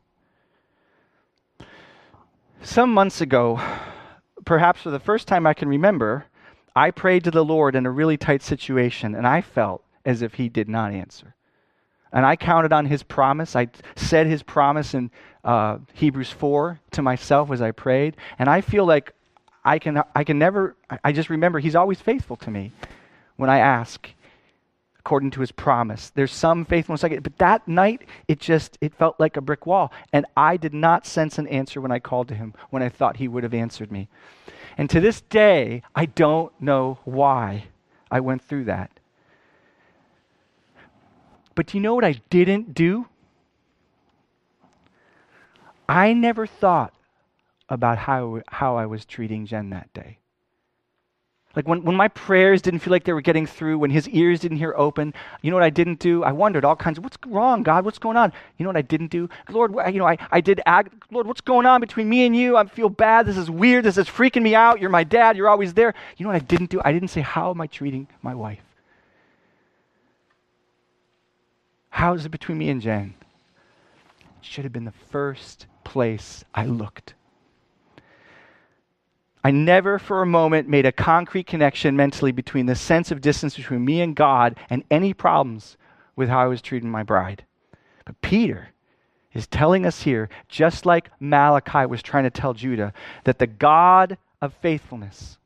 Some months ago, perhaps for the first time I can remember, I prayed to the Lord in a really tight situation, and I felt as if He did not answer. And I counted on His promise. I said His promise in uh, Hebrews 4 to myself as I prayed, and I feel like I can, I can never, I just remember He's always faithful to me when I ask according to his promise. There's some faithfulness I get, but that night it just it felt like a brick wall, and I did not sense an answer when I called to him when I thought he would have answered me. And to this day, I don't know why I went through that. But you know what I didn't do? I never thought about how, how I was treating Jen that day. Like when, when my prayers didn't feel like they were getting through, when his ears didn't hear open, you know what I didn't do? I wondered all kinds of, what's wrong, God? What's going on? You know what I didn't do? Lord, you know, I, I did act, Lord, what's going on between me and you? I feel bad. This is weird. This is freaking me out. You're my dad. You're always there. You know what I didn't do? I didn't say, how am I treating my wife? How is it between me and Jen? It should have been the first place I looked. I never for a moment made a concrete connection mentally between the sense of distance between me and God and any problems with how I was treating my bride. But Peter is telling us here, just like Malachi was trying to tell Judah, that the God of faithfulness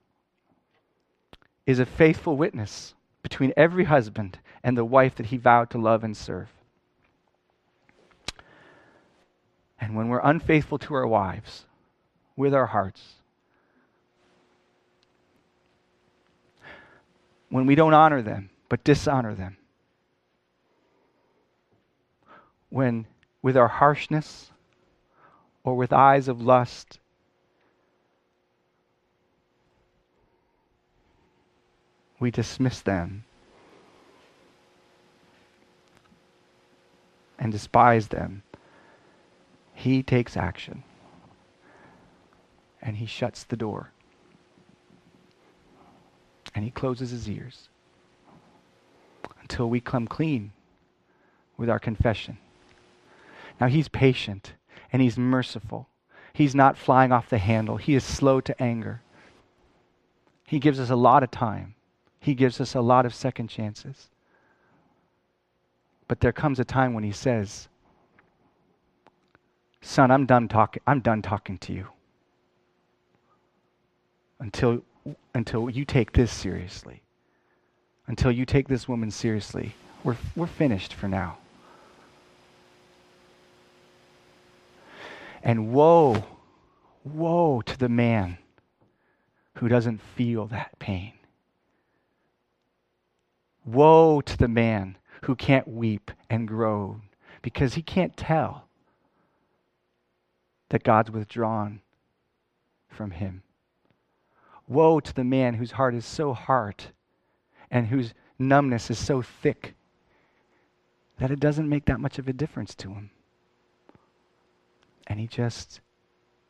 is a faithful witness between every husband and the wife that he vowed to love and serve. And when we're unfaithful to our wives with our hearts, when we don't honor them, but dishonor them. When, with our harshness or with eyes of lust, we dismiss them and despise them, he takes action and he shuts the door and he closes his ears until we come clean with our confession. Now, he's patient and he's merciful. He's not flying off the handle, he is slow to anger. He gives us a lot of time, he gives us a lot of second chances. But there comes a time when he says, Son, I'm done talking. I'm done talking to you. Until until you take this seriously. Until you take this woman seriously. We're, we're finished for now. And woe, woe to the man who doesn't feel that pain. Woe to the man who can't weep and groan because he can't tell that God's withdrawn from him. Woe to the man whose heart is so hard and whose numbness is so thick that it doesn't make that much of a difference to him. And he just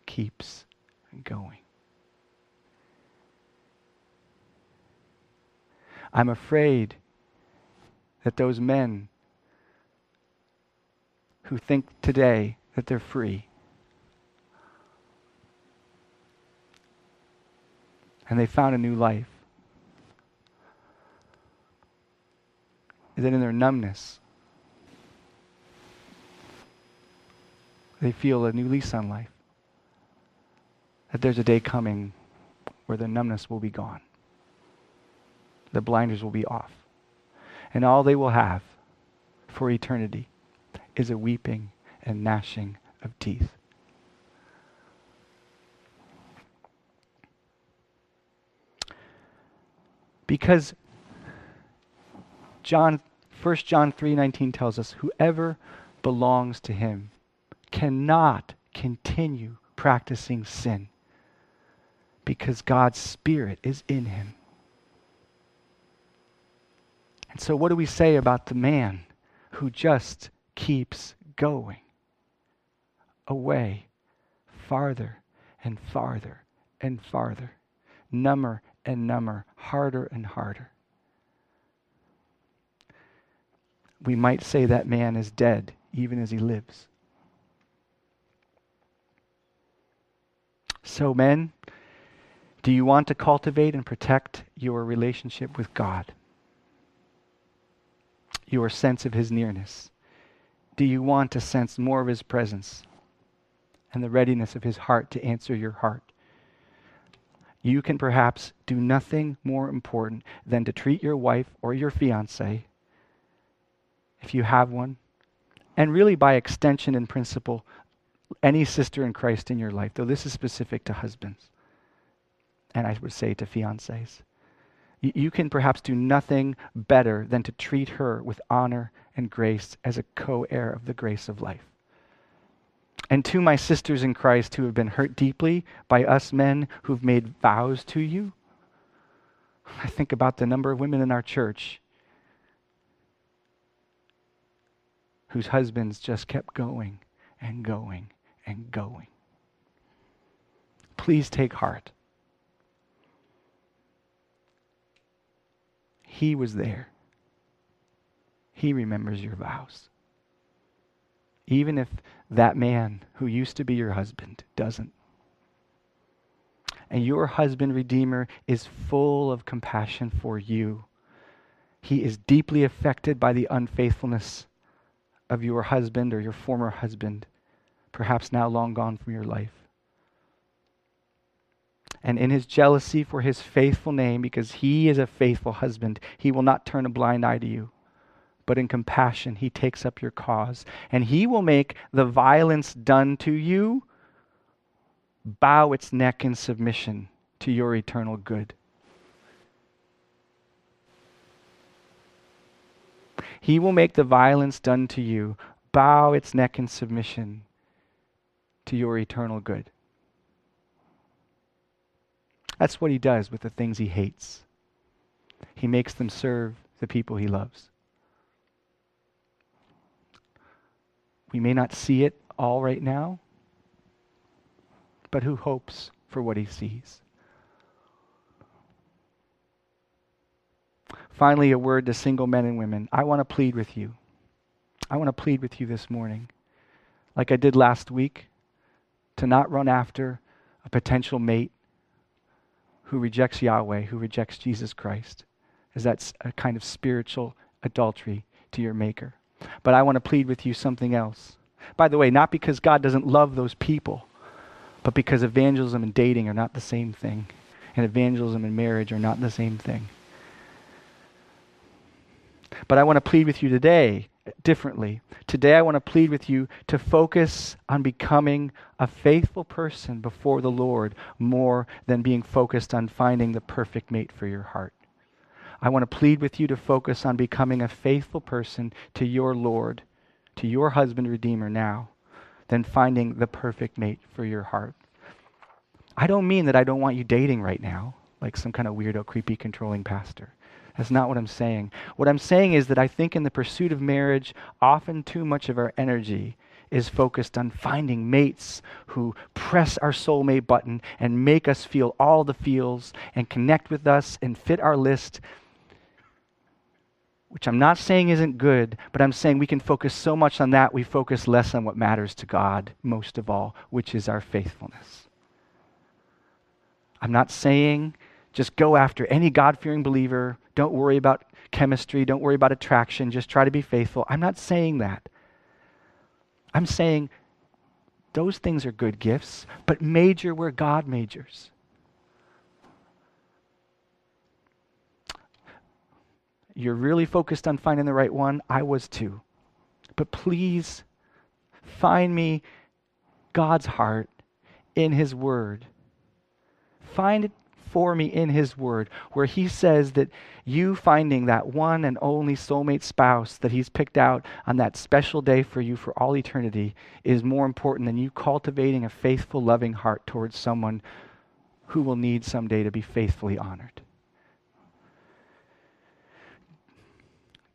keeps going. I'm afraid that those men who think today that they're free and they found a new life. Is that in their numbness, they feel a new lease on life. That there's a day coming where the numbness will be gone, the blinders will be off, and all they will have for eternity is a weeping and gnashing of teeth. Because John 1 John 3:19 tells us whoever belongs to him cannot continue practicing sin because God's spirit is in him. And so what do we say about the man who just keeps going away farther and farther and farther, number and number, harder and harder? we might say that man is dead even as he lives. So, men, do you want to cultivate and protect your relationship with God? Your sense of his nearness? Do you want to sense more of his presence and the readiness of his heart to answer your heart? You can perhaps do nothing more important than to treat your wife or your fiance if you have one, and really by extension and principle, any sister in Christ in your life, though this is specific to husbands, and I would say to fiancés. You can perhaps do nothing better than to treat her with honor and grace as a co heir of the grace of life. And to my sisters in Christ who have been hurt deeply by us men who've made vows to you, I think about the number of women in our church whose husbands just kept going and going and going. Please take heart. He was there. He remembers your vows. Even if that man who used to be your husband doesn't. And your husband, Redeemer, is full of compassion for you. He is deeply affected by the unfaithfulness of your husband or your former husband, perhaps now long gone from your life. And in his jealousy for his faithful name, because he is a faithful husband, he will not turn a blind eye to you. But in compassion, he takes up your cause. And he will make the violence done to you bow its neck in submission to your eternal good. He will make the violence done to you bow its neck in submission to your eternal good. That's what he does with the things he hates. He makes them serve the people he loves. We may not see it all right now, but who hopes for what he sees? Finally, a word to single men and women. I want to plead with you. I want to plead with you this morning, like I did last week, to not run after a potential mate who rejects Yahweh, who rejects Jesus Christ, as that's a kind of spiritual adultery to your Maker. But I want to plead with you something else. By the way, not because God doesn't love those people, but because evangelism and dating are not the same thing, and evangelism and marriage are not the same thing. But I want to plead with you today differently. Today, I want to plead with you to focus on becoming a faithful person before the Lord more than being focused on finding the perfect mate for your heart. I want to plead with you to focus on becoming a faithful person to your Lord, to your husband, Redeemer now, than finding the perfect mate for your heart. I don't mean that I don't want you dating right now, like some kind of weirdo, creepy, controlling pastor. That's not what I'm saying. What I'm saying is that I think in the pursuit of marriage, often too much of our energy is focused on finding mates who press our soulmate button and make us feel all the feels and connect with us and fit our list. Which I'm not saying isn't good, but I'm saying we can focus so much on that, we focus less on what matters to God most of all, which is our faithfulness. I'm not saying just go after any God fearing believer. Don't worry about chemistry. Don't worry about attraction. Just try to be faithful. I'm not saying that. I'm saying Those things are good gifts, but major where God majors. You're really focused on finding the right one. I was too. But please find me God's heart in His Word. Find it for me in His Word, where He says that you finding that one and only soulmate spouse that He's picked out on that special day for you for all eternity is more important than you cultivating a faithful, loving heart towards someone who will need someday to be faithfully honored.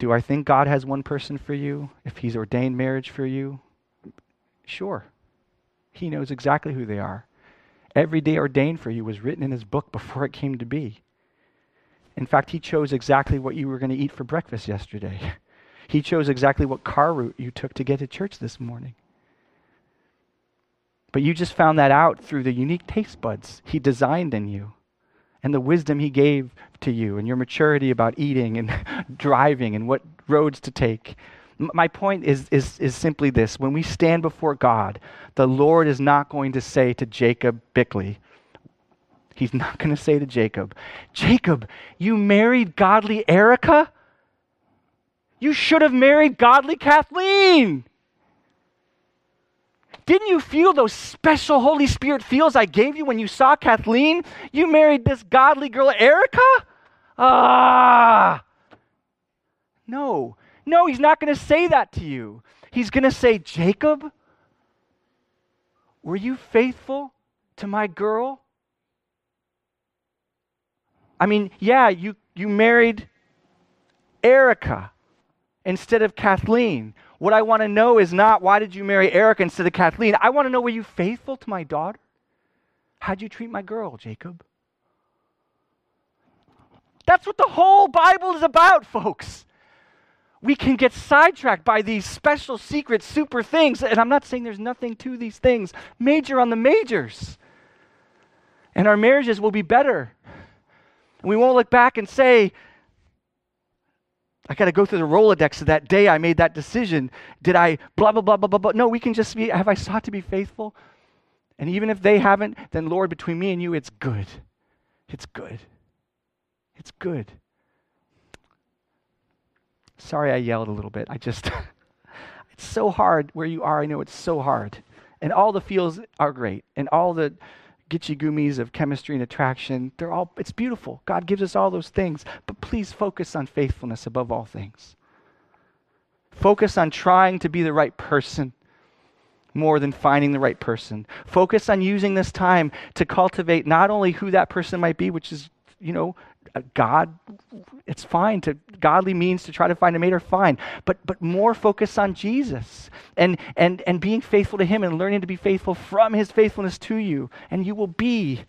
Do I think God has one person for you? If He's ordained marriage for you? Sure. He knows exactly who they are. Every day ordained for you was written in His book before it came to be. In fact, He chose exactly what you were going to eat for breakfast yesterday. He chose exactly what car route you took to get to church this morning. But you just found that out through the unique taste buds He designed in you and the wisdom He gave to you and your maturity about eating and driving and what roads to take. My point is, is, is simply this when we stand before God, the Lord is not going to say to Jacob Bickley, He's not going to say to Jacob, Jacob, you married godly Erica? You should have married godly Kathleen. Didn't you feel those special Holy Spirit feels I gave you when you saw Kathleen? You married this godly girl, Erica? Ah. No, no, he's not going to say that to you. He's going to say, Jacob, were you faithful to my girl? I mean, yeah, you, you married Erica instead of Kathleen. What I want to know is not why did you marry Erica instead of Kathleen? I want to know were you faithful to my daughter? How'd you treat my girl, Jacob? That's what the whole Bible is about, folks. We can get sidetracked by these special, secret, super things. And I'm not saying there's nothing to these things. Major on the majors. And our marriages will be better. And we won't look back and say, I got to go through the Rolodex of that day I made that decision. Did I blah, blah, blah, blah, blah, blah? No, we can just be, have I sought to be faithful? And even if they haven't, then Lord, between me and you, it's good. It's good. It's good. Sorry I yelled a little bit. I just, it's so hard where you are. I know it's so hard. And all the feels are great. And all the gitchy goomies of chemistry and attraction. They're all, it's beautiful. God gives us all those things. But please focus on faithfulness above all things. Focus on trying to be the right person more than finding the right person. Focus on using this time to cultivate not only who that person might be, which is, you know, Uh, God, it's fine to godly means to try to find a mate are fine, but but more focus on Jesus and and and being faithful to Him and learning to be faithful from His faithfulness to you, and you will be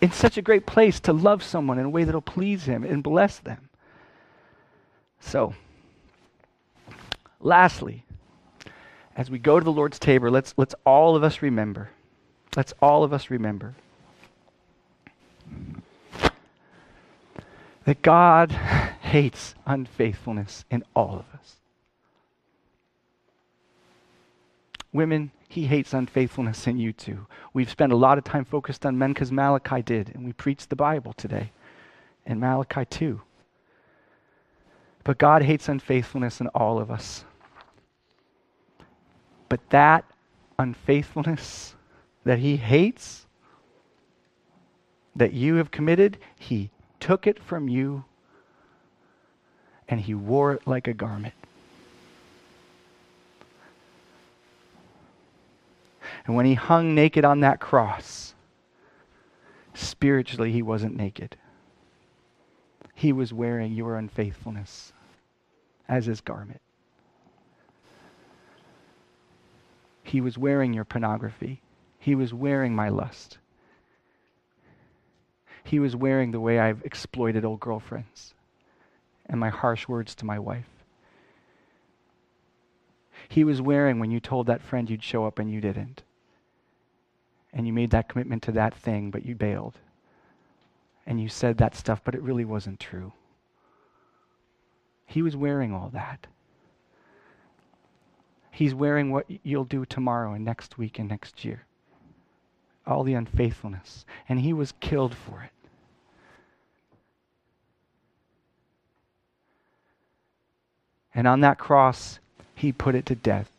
in such a great place to love someone in a way that'll please Him and bless them. So, lastly, as we go to the Lord's table, let's let's all of us remember. Let's all of us remember that God hates unfaithfulness in all of us. Women, he hates unfaithfulness in you too. We've spent a lot of time focused on men because Malachi did, and we preached the Bible today, and Malachi too. But God hates unfaithfulness in all of us. But that unfaithfulness that he hates, that you have committed, he took it from you and he wore it like a garment. And when he hung naked on that cross, spiritually he wasn't naked. He was wearing your unfaithfulness as his garment. He was wearing your pornography. He was wearing my lust he was wearing the way I've exploited old girlfriends and my harsh words to my wife. He was wearing when you told that friend you'd show up and you didn't. And you made that commitment to that thing, but you bailed. And you said that stuff, but it really wasn't true. He was wearing all that. He's wearing what you'll do tomorrow and next week and next year. All the unfaithfulness. And he was killed for it. And on that cross, he put it to death.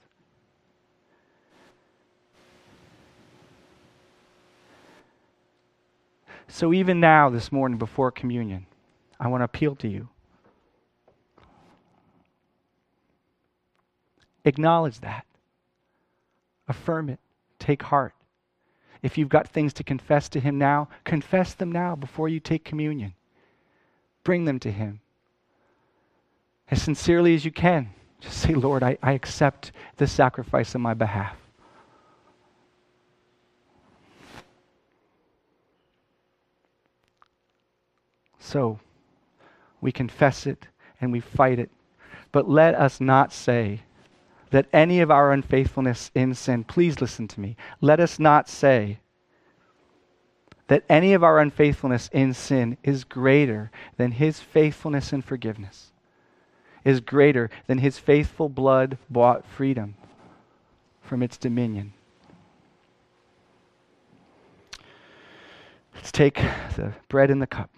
So even now, this morning before communion, I want to appeal to you. Acknowledge that. Affirm it. Take heart. If you've got things to confess to Him now, confess them now before you take communion. Bring them to Him. As sincerely as you can, just say, Lord, I, I accept the sacrifice on my behalf. So, we confess it and we fight it. But let us not say that any of our unfaithfulness in sin, please listen to me, let us not say that any of our unfaithfulness in sin is greater than his faithfulness and forgiveness, is greater than his faithful blood bought freedom from its dominion. Let's take the bread and the cup.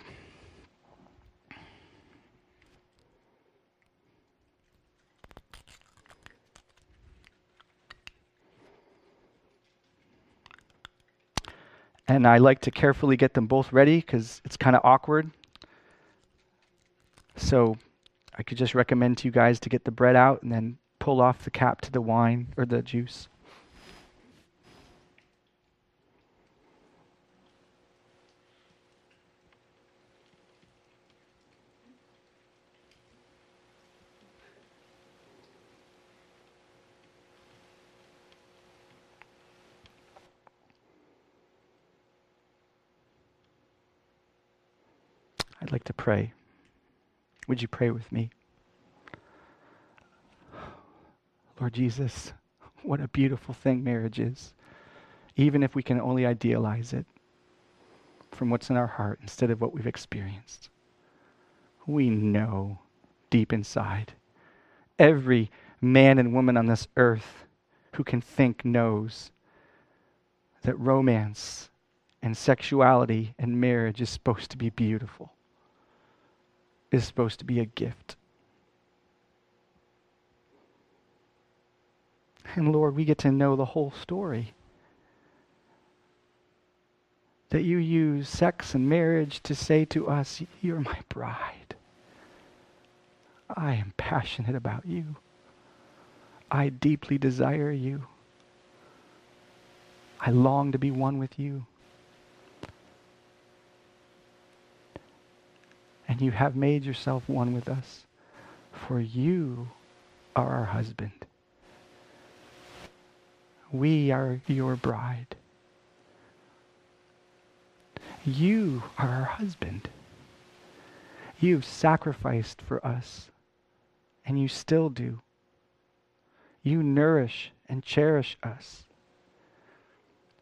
And I like to carefully get them both ready because it's kind of awkward. So I could just recommend to you guys to get the bread out and then pull off the cap to the wine or the juice. I'd like to pray. Would you pray with me? Lord Jesus, what a beautiful thing marriage is, even if we can only idealize it from what's in our heart instead of what we've experienced. We know deep inside. Every man and woman on this earth who can think knows that romance and sexuality and marriage is supposed to be beautiful is supposed to be a gift. And Lord, we get to know the whole story. That you use sex and marriage to say to us, You're my bride. I am passionate about you. I deeply desire you. I long to be one with you. And you have made yourself one with us, for you are our husband. We are your bride. You are our husband. You've sacrificed for us, and you still do. You nourish and cherish us.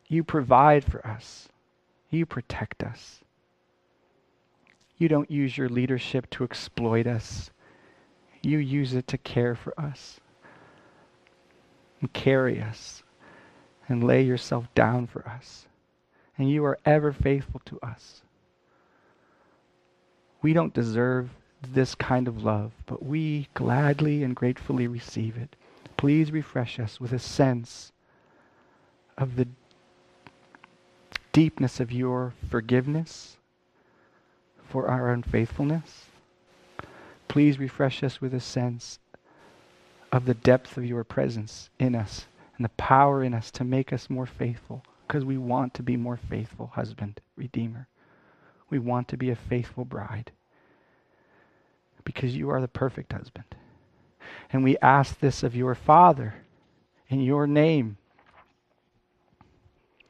You provide for us. You protect us. You don't use your leadership to exploit us. You use it to care for us and carry us and lay yourself down for us. And you are ever faithful to us. We don't deserve this kind of love, but we gladly and gratefully receive it. Please refresh us with a sense of the deepness of your forgiveness for our unfaithfulness. Please refresh us with a sense of the depth of your presence in us and the power in us to make us more faithful because we want to be more faithful husband, redeemer. We want to be a faithful bride because you are the perfect husband. And we ask this of your Father in your name